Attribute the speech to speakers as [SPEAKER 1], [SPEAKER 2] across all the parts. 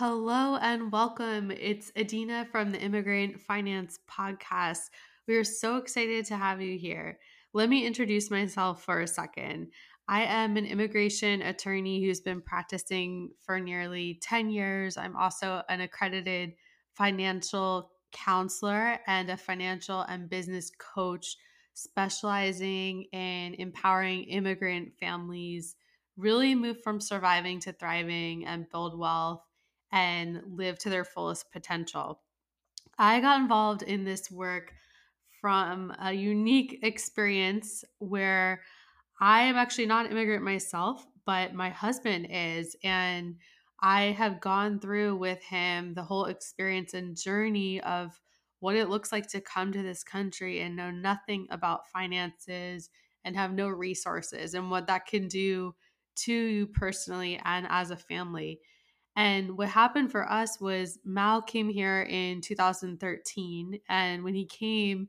[SPEAKER 1] Hello and welcome. It's Adina from the Immigrant Finance Podcast. We are so excited to have you here. Let me introduce myself for a second. I am an immigration attorney who's been practicing for nearly 10 years. I'm also an accredited financial counselor and a financial and business coach specializing in empowering immigrant families really move from surviving to thriving and build wealth and live to their fullest potential. I got involved in this work from a unique experience where I am actually not an immigrant myself, but my husband is. And I have gone through with him the whole experience and journey of what it looks like to come to this country and know nothing about finances and have no resources and what that can do to you personally and as a family. And what happened for us was Mal came here in 2013. And when he came,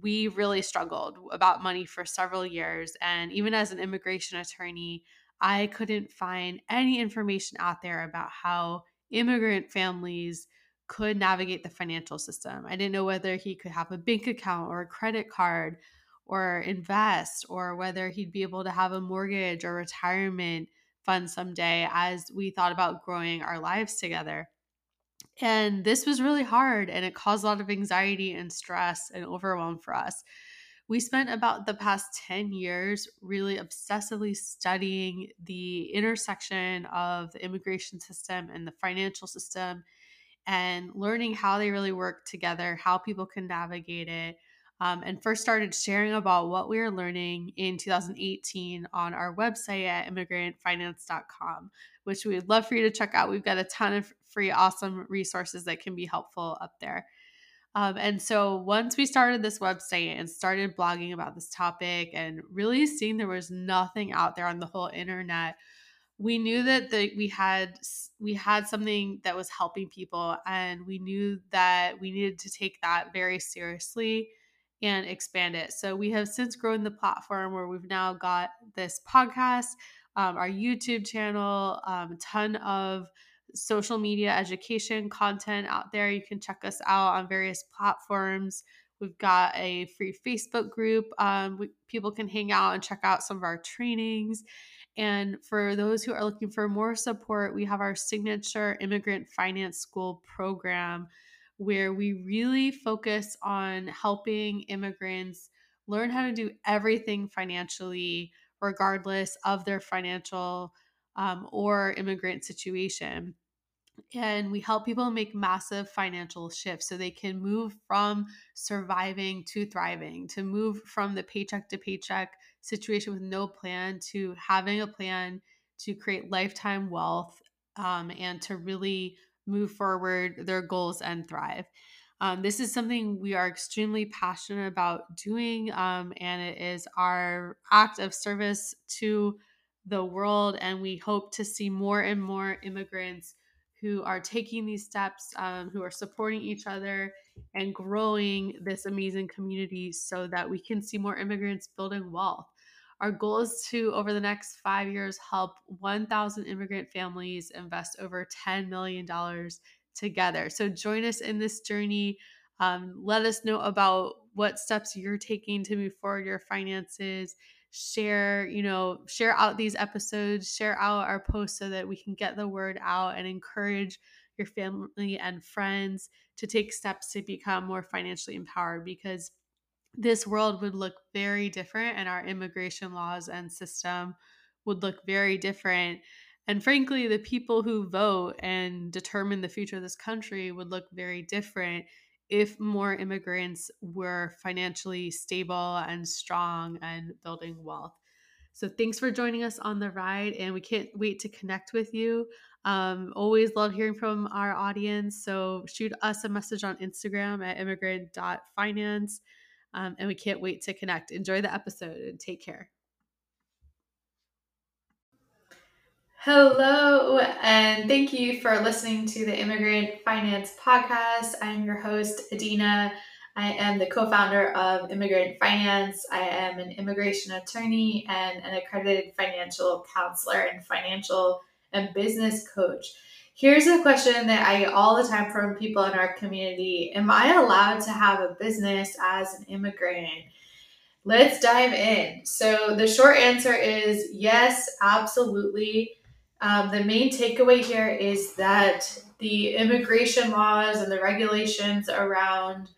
[SPEAKER 1] we really struggled about money for several years. And even as an immigration attorney, I couldn't find any information out there about how immigrant families could navigate the financial system. I didn't know whether he could have a bank account or a credit card or invest or whether he'd be able to have a mortgage or retirement fun someday as we thought about growing our lives together. And this was really hard and it caused a lot of anxiety and stress and overwhelm for us. We spent about the past 10 years really obsessively studying the intersection of the immigration system and the financial system and learning how they really work together, how people can navigate it, um, and first started sharing about what we were learning in 2018 on our website at immigrantfinance.com, which we'd love for you to check out. We've got a ton of free, awesome resources that can be helpful up there. Um, and so once we started this website and started blogging about this topic and really seeing there was nothing out there on the whole internet, we knew that the, we had we had something that was helping people and we knew that we needed to take that very seriously and expand it. So we have since grown the platform where we've now got this podcast, um, our YouTube channel, um, a ton of social media education content out there. You can check us out on various platforms. We've got a free Facebook group. Um, we, people can hang out and check out some of our trainings. And for those who are looking for more support, we have our signature immigrant finance school program where we really focus on helping immigrants learn how to do everything financially, regardless of their financial um, or immigrant situation. And we help people make massive financial shifts so they can move from surviving to thriving, to move from the paycheck to paycheck situation with no plan to having a plan to create lifetime wealth um, and to really move forward their goals and thrive. Um, this is something we are extremely passionate about doing, um, and it is our act of service to the world. And we hope to see more and more immigrants who are taking these steps, um, who are supporting each other and growing this amazing community so that we can see more immigrants building wealth. Our goal is to, over the next five years, help 1,000 immigrant families invest over $10 million together. So join us in this journey. Um, let us know about what steps you're taking to move forward your finances. Share, you know, share out these episodes, share out our posts so that we can get the word out and encourage your family and friends to take steps to become more financially empowered because this world would look very different and our immigration laws and system would look very different. And frankly, the people who vote and determine the future of this country would look very different if more immigrants were financially stable and strong and building wealth. So, thanks for joining us on the ride, and we can't wait to connect with you. Um, always love hearing from our audience. So, shoot us a message on Instagram at immigrant.finance. Um, and we can't wait to connect. Enjoy the episode and take care. Hello, and thank you for listening to the Immigrant Finance Podcast. I'm your host, Adina. I am the co founder of Immigrant Finance. I am an immigration attorney and an accredited financial counselor and financial and business coach. Here's a question that I get all the time from people in our community Am I allowed to have a business as an immigrant? Let's dive in. So, the short answer is yes, absolutely. Um, the main takeaway here is that the immigration laws and the regulations around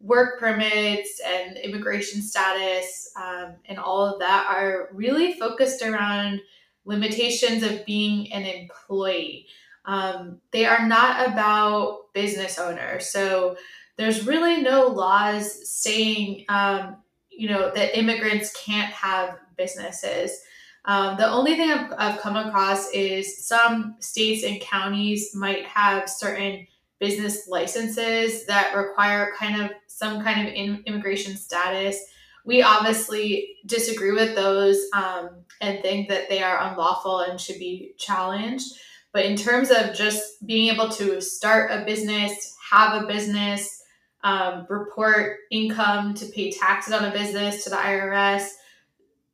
[SPEAKER 1] work permits and immigration status um, and all of that are really focused around limitations of being an employee. Um, they are not about business owners. So there's really no laws saying, um, you know, that immigrants can't have businesses. Um, the only thing I've, I've come across is some states and counties might have certain business licenses that require kind of some kind of in, immigration status. We obviously disagree with those um, and think that they are unlawful and should be challenged. But in terms of just being able to start a business, have a business, um, report income to pay taxes on a business to the IRS,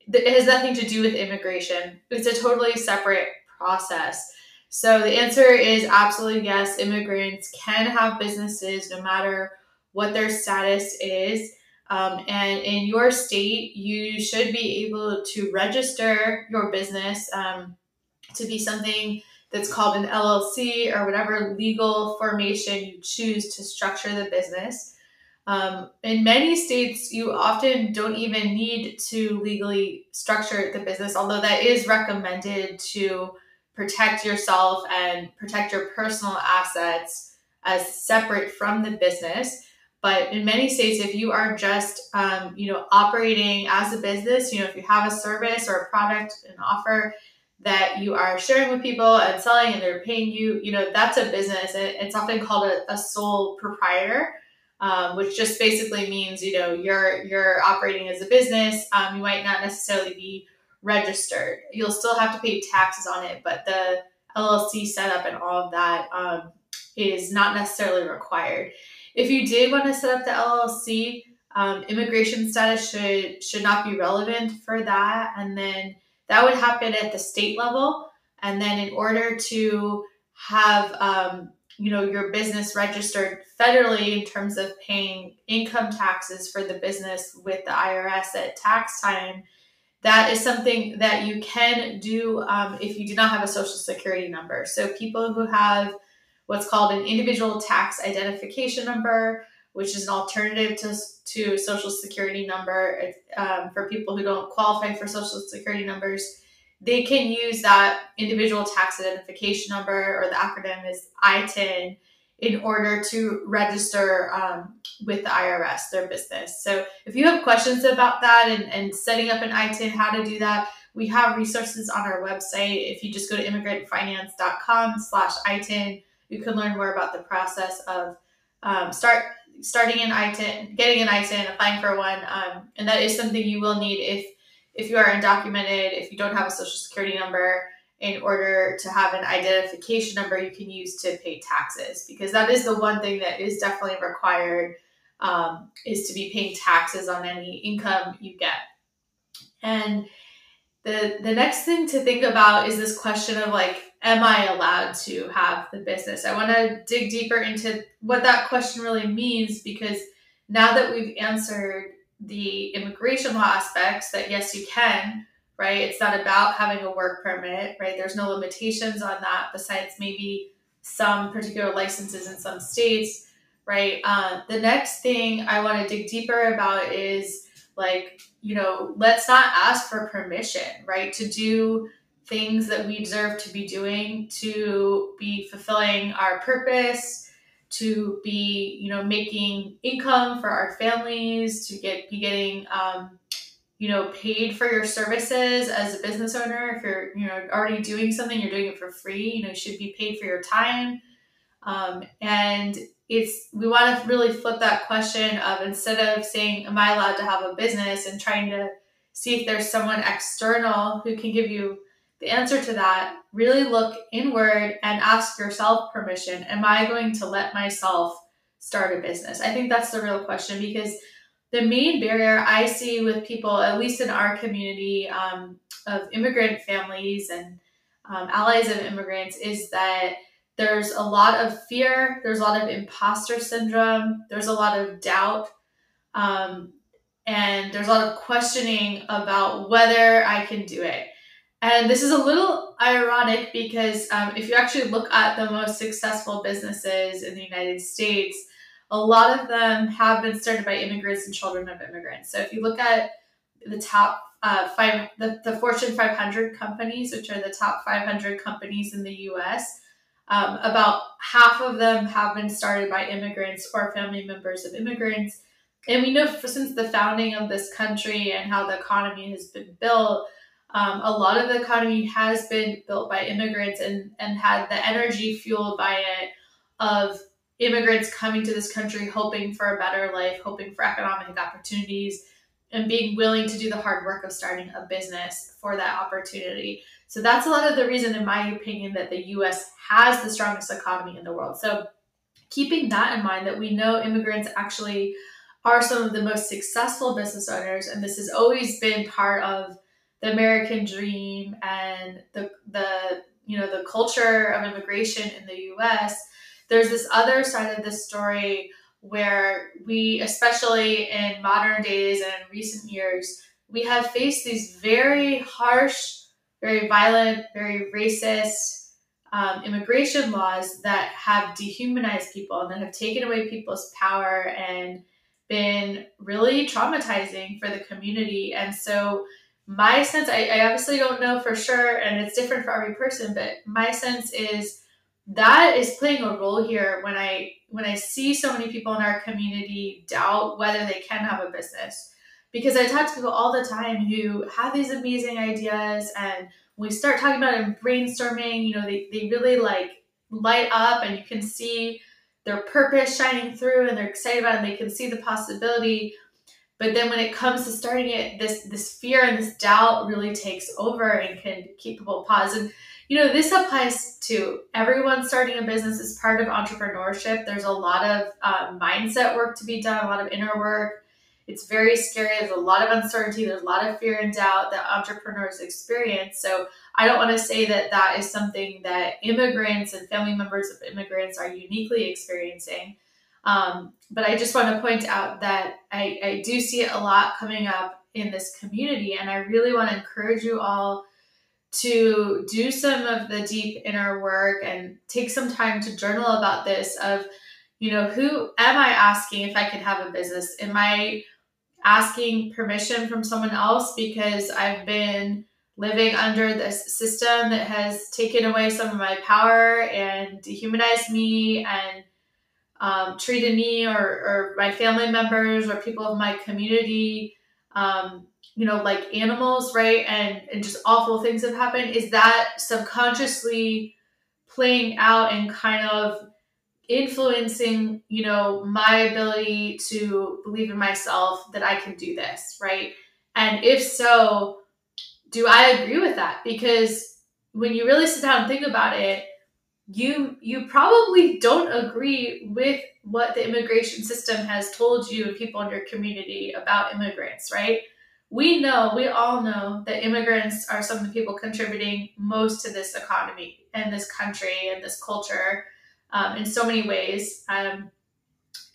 [SPEAKER 1] it has nothing to do with immigration. It's a totally separate process. So the answer is absolutely yes. Immigrants can have businesses no matter what their status is. Um, and in your state, you should be able to register your business um, to be something that's called an LLC or whatever legal formation you choose to structure the business. Um, in many states, you often don't even need to legally structure the business, although that is recommended to protect yourself and protect your personal assets as separate from the business. But in many states, if you are just, um, you know, operating as a business, you know, if you have a service or a product and offer that you are sharing with people and selling and they're paying you, you know, that's a business. It's often called a, a sole proprietor. Um, which just basically means you know you're you're operating as a business. Um, you might not necessarily be registered. You'll still have to pay taxes on it, but the LLC setup and all of that um, is not necessarily required. If you did want to set up the LLC, um, immigration status should should not be relevant for that, and then that would happen at the state level. And then in order to have um, you know your business registered federally in terms of paying income taxes for the business with the IRS at tax time, that is something that you can do um, if you do not have a social security number. So, people who have what's called an individual tax identification number, which is an alternative to, to social security number um, for people who don't qualify for social security numbers, they can use that individual tax identification number, or the acronym is ITIN in order to register um, with the IRS, their business. So if you have questions about that and, and setting up an ITIN, how to do that, we have resources on our website. If you just go to immigrantfinance.com slash ITIN, you can learn more about the process of um, start starting an ITIN, getting an ITIN, applying for one. Um, and that is something you will need if if you are undocumented, if you don't have a social security number, in order to have an identification number you can use to pay taxes because that is the one thing that is definitely required um, is to be paying taxes on any income you get and the the next thing to think about is this question of like am i allowed to have the business i want to dig deeper into what that question really means because now that we've answered the immigration law aspects that yes you can right? It's not about having a work permit, right? There's no limitations on that besides maybe some particular licenses in some states, right? Uh, the next thing I want to dig deeper about is like, you know, let's not ask for permission, right? To do things that we deserve to be doing, to be fulfilling our purpose, to be, you know, making income for our families, to get be getting um, you know paid for your services as a business owner. If you're you know already doing something you're doing it for free you know you should be paid for your time. Um, and it's we want to really flip that question of instead of saying am i allowed to have a business? and trying to see if there's someone external who can give you the answer to that really look inward and ask yourself permission am i going to let myself start a business i think that's the real question because the main barrier I see with people, at least in our community um, of immigrant families and um, allies of immigrants, is that there's a lot of fear, there's a lot of imposter syndrome, there's a lot of doubt, um, and there's a lot of questioning about whether I can do it. And this is a little ironic because um, if you actually look at the most successful businesses in the United States, a lot of them have been started by immigrants and children of immigrants. So if you look at the top uh, five, the, the Fortune 500 companies, which are the top 500 companies in the US, um, about half of them have been started by immigrants or family members of immigrants. And we know since the founding of this country and how the economy has been built, um, a lot of the economy has been built by immigrants and, and had the energy fueled by it of immigrants coming to this country hoping for a better life, hoping for economic opportunities, and being willing to do the hard work of starting a business for that opportunity. So that's a lot of the reason, in my opinion, that the US has the strongest economy in the world. So keeping that in mind, that we know immigrants actually are some of the most successful business owners, and this has always been part of the American dream and the the you know the culture of immigration in the US. There's this other side of the story where we, especially in modern days and recent years, we have faced these very harsh, very violent, very racist um, immigration laws that have dehumanized people and that have taken away people's power and been really traumatizing for the community. And so, my sense, I, I obviously don't know for sure, and it's different for every person, but my sense is that is playing a role here when I when I see so many people in our community doubt whether they can have a business. Because I talk to people all the time who have these amazing ideas and we start talking about it and brainstorming, you know, they, they really like light up and you can see their purpose shining through and they're excited about it and they can see the possibility. But then when it comes to starting it, this this fear and this doubt really takes over and can keep people paused. And you know, this applies to everyone starting a business as part of entrepreneurship. There's a lot of uh, mindset work to be done, a lot of inner work. It's very scary. There's a lot of uncertainty. There's a lot of fear and doubt that entrepreneurs experience. So I don't want to say that that is something that immigrants and family members of immigrants are uniquely experiencing. Um, but I just want to point out that I, I do see a lot coming up in this community. And I really want to encourage you all to do some of the deep inner work and take some time to journal about this of you know who am i asking if i could have a business am i asking permission from someone else because i've been living under this system that has taken away some of my power and dehumanized me and um, treated me or, or my family members or people of my community um, you know, like animals, right? And and just awful things have happened, is that subconsciously playing out and kind of influencing, you know, my ability to believe in myself that I can do this, right? And if so, do I agree with that? Because when you really sit down and think about it, you you probably don't agree with what the immigration system has told you and people in your community about immigrants, right? we know, we all know that immigrants are some of the people contributing most to this economy and this country and this culture um, in so many ways. Um,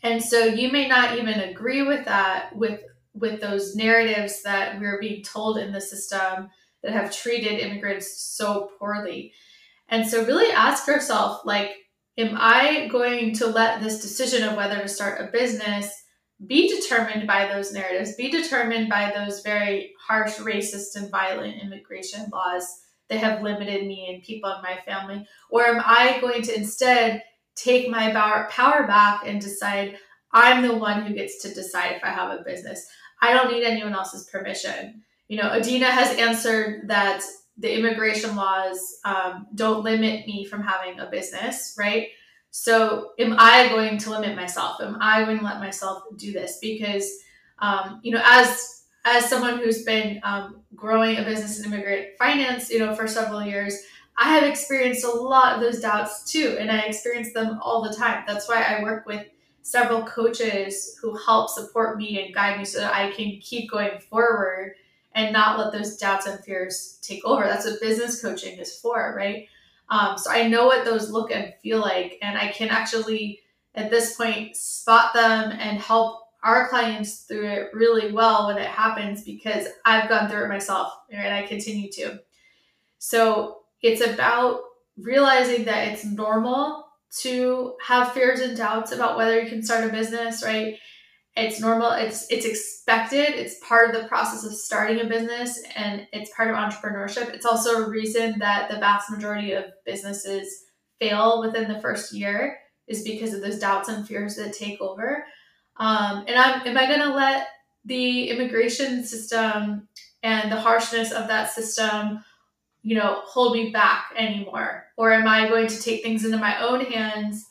[SPEAKER 1] and so you may not even agree with that, with with those narratives that we're being told in the system that have treated immigrants so poorly. And so really ask yourself, like, am I going to let this decision of whether to start a business be determined by those narratives, be determined by those very harsh, racist, and violent immigration laws that have limited me and people in my family? Or am I going to instead take my power back and decide I'm the one who gets to decide if I have a business? I don't need anyone else's permission. You know, Adina has answered that the immigration laws um, don't limit me from having a business, right? So, am I going to limit myself? Am I going to let myself do this? Because, um, you know, as as someone who's been um, growing a business in immigrant finance, you know, for several years, I have experienced a lot of those doubts too, and I experience them all the time. That's why I work with several coaches who help support me and guide me so that I can keep going forward and not let those doubts and fears take over. That's what business coaching is for, right? Um, so I know what those look and feel like, and I can actually at this point spot them and help our clients through it really well when it happens because I've gone through it myself and I continue to. So it's about realizing that it's normal to have fears and doubts about whether you can start a business, right? It's normal, it's it's expected, it's part of the process of starting a business and it's part of entrepreneurship. It's also a reason that the vast majority of businesses fail within the first year is because of those doubts and fears that take over. Um, and I'm, am I going to let the immigration system and the harshness of that system, you know, hold me back anymore? Or am I going to take things into my own hands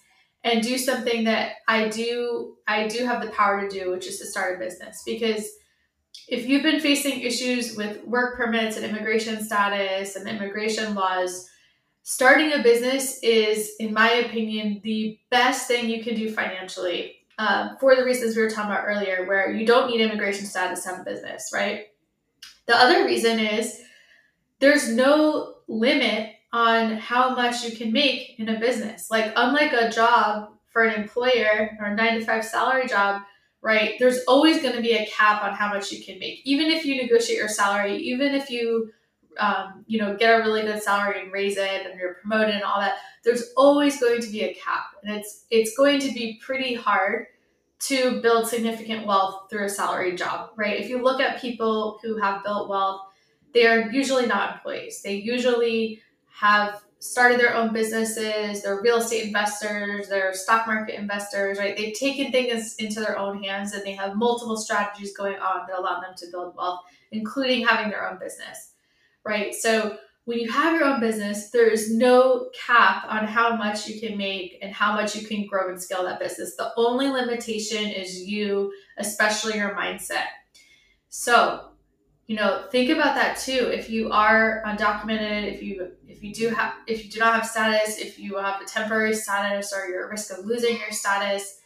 [SPEAKER 1] and do something that I do I do have the power to do, which is to start a business? Because if you've been facing issues with work permits and immigration status and immigration laws, starting a business is, in my opinion, the best thing you can do financially um, for the reasons we were talking about earlier, where you don't need immigration status to have a business, right? The other reason is there's no limit on how much you can make in a business. Like, unlike a job for an employer or a nine to five salary job, right? There's always going to be a cap on how much you can make. Even if you negotiate your salary, even if you um, you know, get a really good salary and raise it and you're promoted and all that, there's always going to be a cap. And it's it's going to be pretty hard to build significant wealth through a salary job, right? If you look at people who have built wealth, they are usually not employees. They usually have started their own businesses, they're real estate investors, they're stock market investors, right? They've taken things into their own hands and they have multiple strategies going on that allow them to build wealth, including having their own business right? So when you have your own business, there is no cap on how much you can make and how much you can grow and scale that business. The only limitation is you, especially your mindset. So, you know, think about that too. If you are undocumented, if you if you do have if you do not have status, if you have a temporary status or you're at risk of losing your status,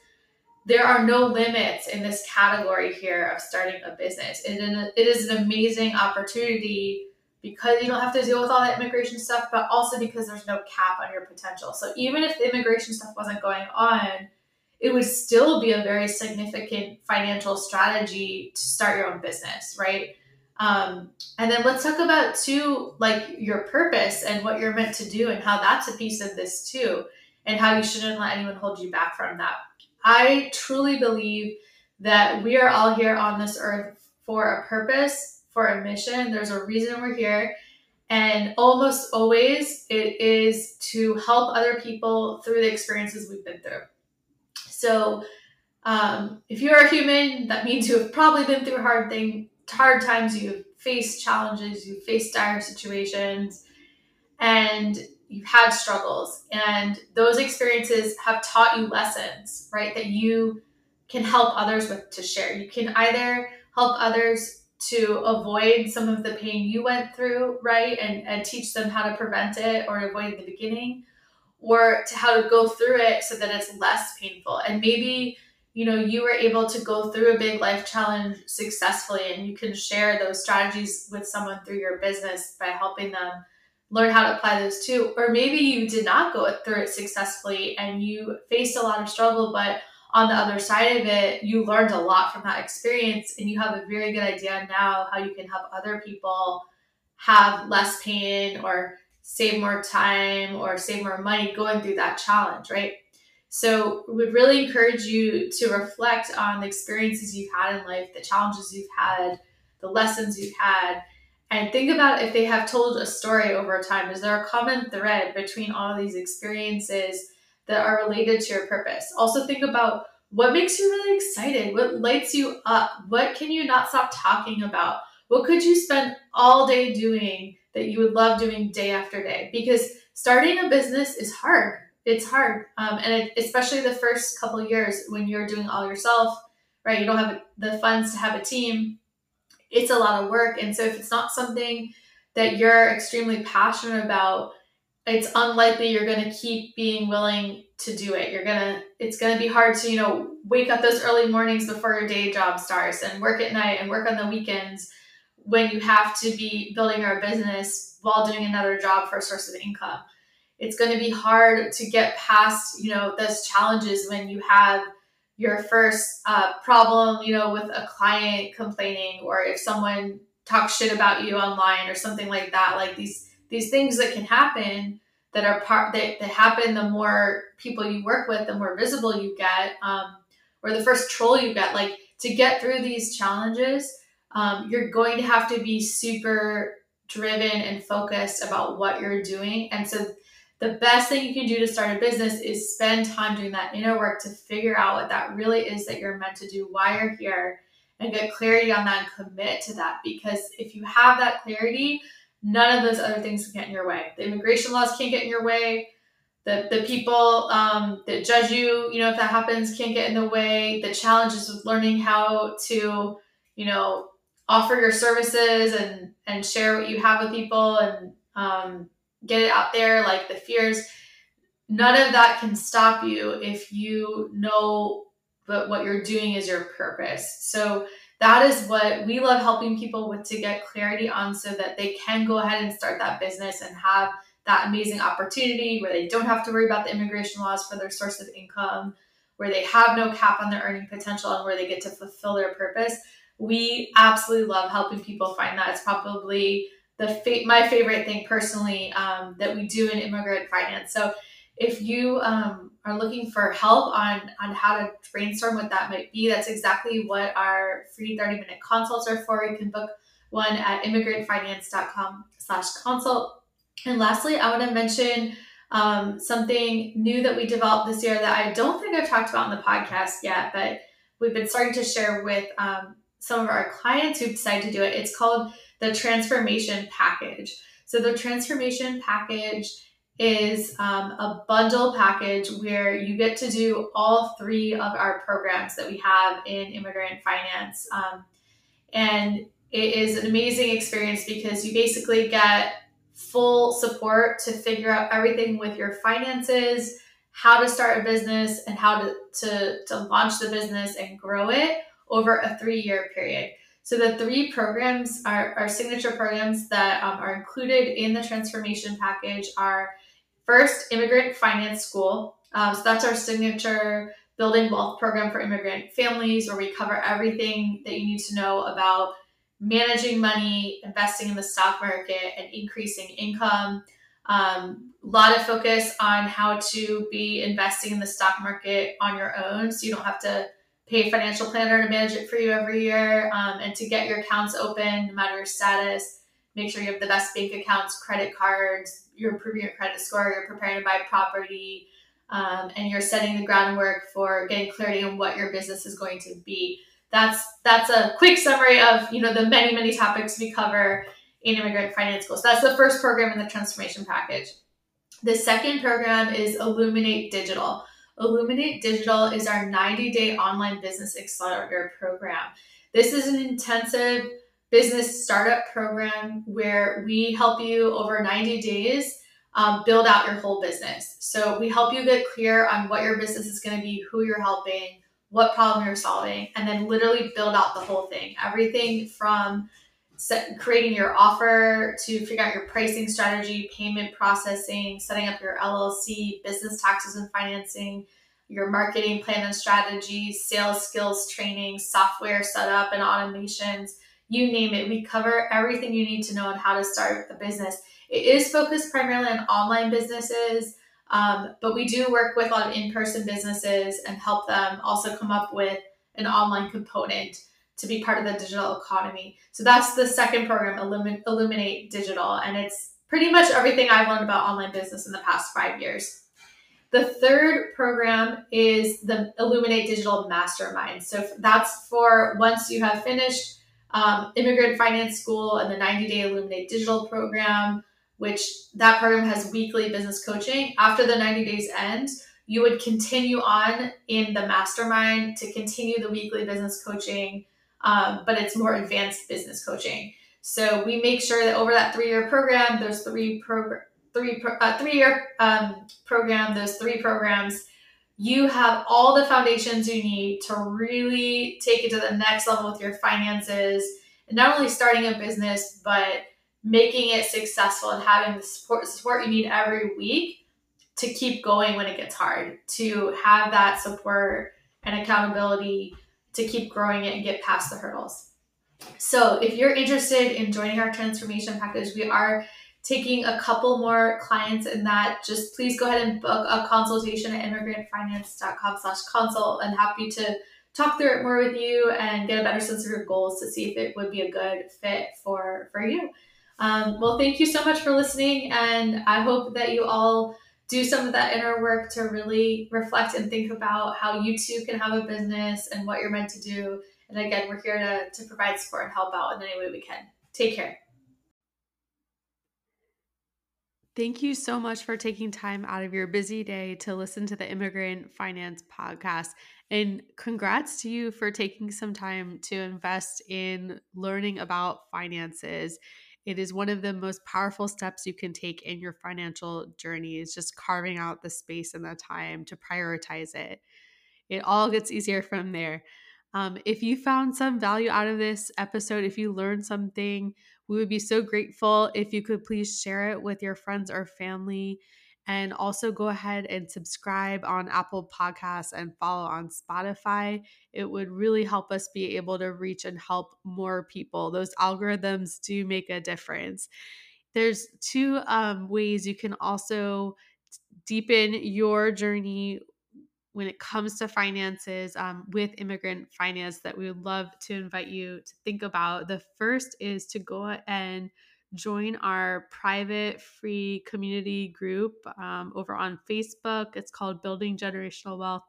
[SPEAKER 1] there are no limits in this category here of starting a business. It, it is an amazing opportunity because you don't have to deal with all that immigration stuff, but also because there's no cap on your potential. So even if the immigration stuff wasn't going on, it would still be a very significant financial strategy to start your own business, right? Um, and then let's talk about too, like your purpose and what you're meant to do, and how that's a piece of this too, and how you shouldn't let anyone hold you back from that. I truly believe that we are all here on this earth for a purpose for a mission. There's a reason we're here. And almost always it is to help other people through the experiences we've been through. So um, if you're a human, that means you have probably been through hard thing, hard times. You've faced challenges. You've faced dire situations, and you've had struggles. And those experiences have taught you lessons, right? That you can help others with to share. You can either help others to avoid some of the pain you went through, right? And, and teach them how to prevent it or avoid the beginning, or to how to go through it so that it's less painful. And maybe, you know, you were able to go through a big life challenge successfully and you can share those strategies with someone through your business by helping them learn how to apply those too. Or maybe you did not go through it successfully and you faced a lot of struggle, but on the other side of it, you learned a lot from that experience and you have a very good idea now how you can help other people have less pain or save more time or save more money going through that challenge, right? So, we would really encourage you to reflect on the experiences you've had in life, the challenges you've had, the lessons you've had, and think about if they have told a story over time. Is there a common thread between all these experiences? that are related to your purpose. Also, think about what makes you really excited, what lights you up, what can you not stop talking about, what could you spend all day doing that you would love doing day after day? Because starting a business is hard. It's hard, um, and it, especially the first couple years when you're doing all yourself, right? You don't have the funds to have a team. It's a lot of work, and so if it's not something that you're extremely passionate about, it's unlikely you're going to keep being willing to do it. You're to, it's going to be hard to, you know, wake up those early mornings before your day job starts and work at night and work on the weekends when you have to be building your business while doing another job for a source of income.
[SPEAKER 2] It's going to be hard to get past, you know, those challenges when you have your first uh, problem, you know, with a client complaining or if someone talks shit about you online or something like that. Like these these things that can happen that are part that, that happen the more people you work with, the more visible you get, um, or the first troll you get. Like to get through these challenges, um, you're going to have to be super driven and focused about what you're doing. And so the best thing you can do to start a business is spend time doing that inner work to figure out what that really is that you're meant to do, why you're here, and get clarity on that and commit to that. Because if you have that clarity, none of those other things can get in your way. The immigration laws can't get in your way. The, the people um, that judge you, you know, if that happens, can't get in the way. The challenges with learning how to, you know, offer your services and and share what you have with people and um, get it out there like the fears none of that can stop you if you know that what you're doing is your purpose so that is what we love helping people with to get clarity on so that they can go ahead and start that business and have that amazing opportunity where they don't have to worry about the immigration laws for their source of income where they have no cap on their earning potential and where they get to fulfill their purpose we absolutely love helping people find that. It's probably the fa- my favorite thing personally um, that we do in immigrant finance. So if you um, are looking for help on on how to brainstorm what that might be, that's exactly what our free 30 minute consults are for. You can book one at immigrantfinance.com slash consult. And lastly, I want to mention um, something new that we developed this year that I don't think I've talked about in the podcast yet, but we've been starting to share with um, some of our clients who've decided to do it. It's called the transformation package. So the transformation package is um, a bundle package where you get to do all three of our programs that we have in immigrant finance. Um, and it is an amazing experience because you basically get full support to figure out everything with your finances, how to start a business, and how to, to, to launch the business and grow it over a three year period. So the three programs are, our signature programs that um, are included in the transformation package are first immigrant finance school. Um, so that's our signature building wealth program for immigrant families, where we cover everything that you need to know about managing money, investing in the stock market, and increasing income. Um, a lot of focus on how to be investing in the stock market on your own, so you don't have to pay a financial planner to manage it for you every year um, and to get your accounts open no matter your status make sure you have the best bank accounts credit cards you're improving your credit score you're preparing to buy property um, and you're setting the groundwork for getting clarity on what your business is going to be. That's that's a quick summary of you know the many many topics we cover in immigrant finance school so that's the first program in the transformation package. The second program is illuminate digital Illuminate Digital is our 90 day online business accelerator program. This is an intensive business startup program where we help you over 90 days um, build out your whole business. So we help you get clear on what your business is going to be, who you're helping, what problem you're solving, and then literally build out the whole thing. Everything from set, creating your offer to figure out your pricing strategy, payment processing, setting up your LLC, business taxes and financing, your marketing plan and strategy, sales skills training, software setup and automations, you name it. We cover everything you need to know on how to start a business. It is focused primarily on online businesses, um, but we do work with a lot of in person businesses and help them also come up with an online component to be part of the digital economy. So that's the second program, Illumin- Illuminate Digital. And it's pretty much everything I've learned about online business in the past five years. The third program is the Illuminate Digital Mastermind. So that's for once you have finished um, Immigrant Finance School and the 90 Day Illuminate Digital program, which that program has weekly business coaching. After the 90 days end, you would continue on in the mastermind to continue the weekly business coaching um, but it's more advanced business coaching. So we make sure that over that three-year program, those three program, three uh, three-year um, program, those three programs, you have all the foundations you need to really take it to the next level with your finances, and not only starting a business, but making it successful and having the support support you need every week to keep going when it gets hard, to have that support and accountability to keep growing it and get past the hurdles. So, if you're interested in joining our transformation package, we are taking a couple more clients in that. Just please go ahead and book a consultation at immigrantfinance.com slash consult. and happy to talk through it more with you and get a better sense of your goals to see if it would be a good fit for, for you. Um, well, thank you so much for listening, and I hope that you all do some of that inner work to really reflect and think about how you too can have a business and what you're meant to do. And again, we're here to, to provide support and help out in any way we can. Take care.
[SPEAKER 1] Thank you so much for taking time out of your busy day to listen to the Immigrant Finance Podcast. And congrats to you for taking some time to invest in learning about finances. It is one of the most powerful steps you can take in your financial journey is just carving out the space and the time to prioritize it. It all gets easier from there. Um, if you found some value out of this episode, if you learned something, we would be so grateful if you could please share it with your friends or family. And also go ahead and subscribe on Apple Podcasts and follow on Spotify. It would really help us be able to reach and help more people. Those algorithms do make a difference. There's two um, ways you can also deepen your journey when it comes to finances um, with immigrant finance that we would love to invite you to think about. The first is to go and join our private free community group um, over on Facebook. It's called Building Generational Wealth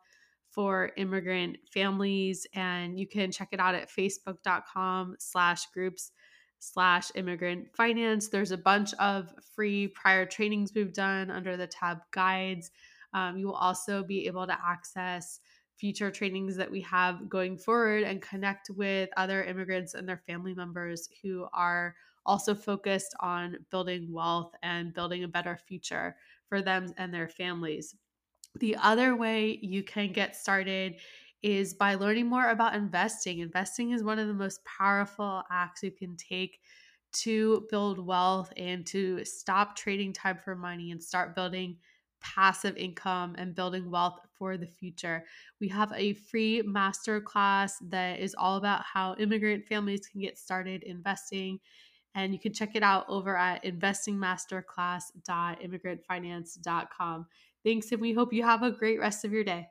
[SPEAKER 1] for Immigrant Families. And you can check it out at facebook.com slash groups slash immigrant finance. There's a bunch of free prior trainings we've done under the tab guides. Um, you will also be able to access future trainings that we have going forward and connect with other immigrants and their family members who are also focused on building wealth and building a better future for them and their families. The other way you can get started is by learning more about investing. Investing is one of the most powerful acts you can take to build wealth and to stop trading time for money and start building passive income and building wealth for the future. We have a free masterclass that is all about how immigrant families can get started investing. And you can check it out over at investingmasterclass.immigrantfinance.com. Thanks, and we hope you have a great rest of your day.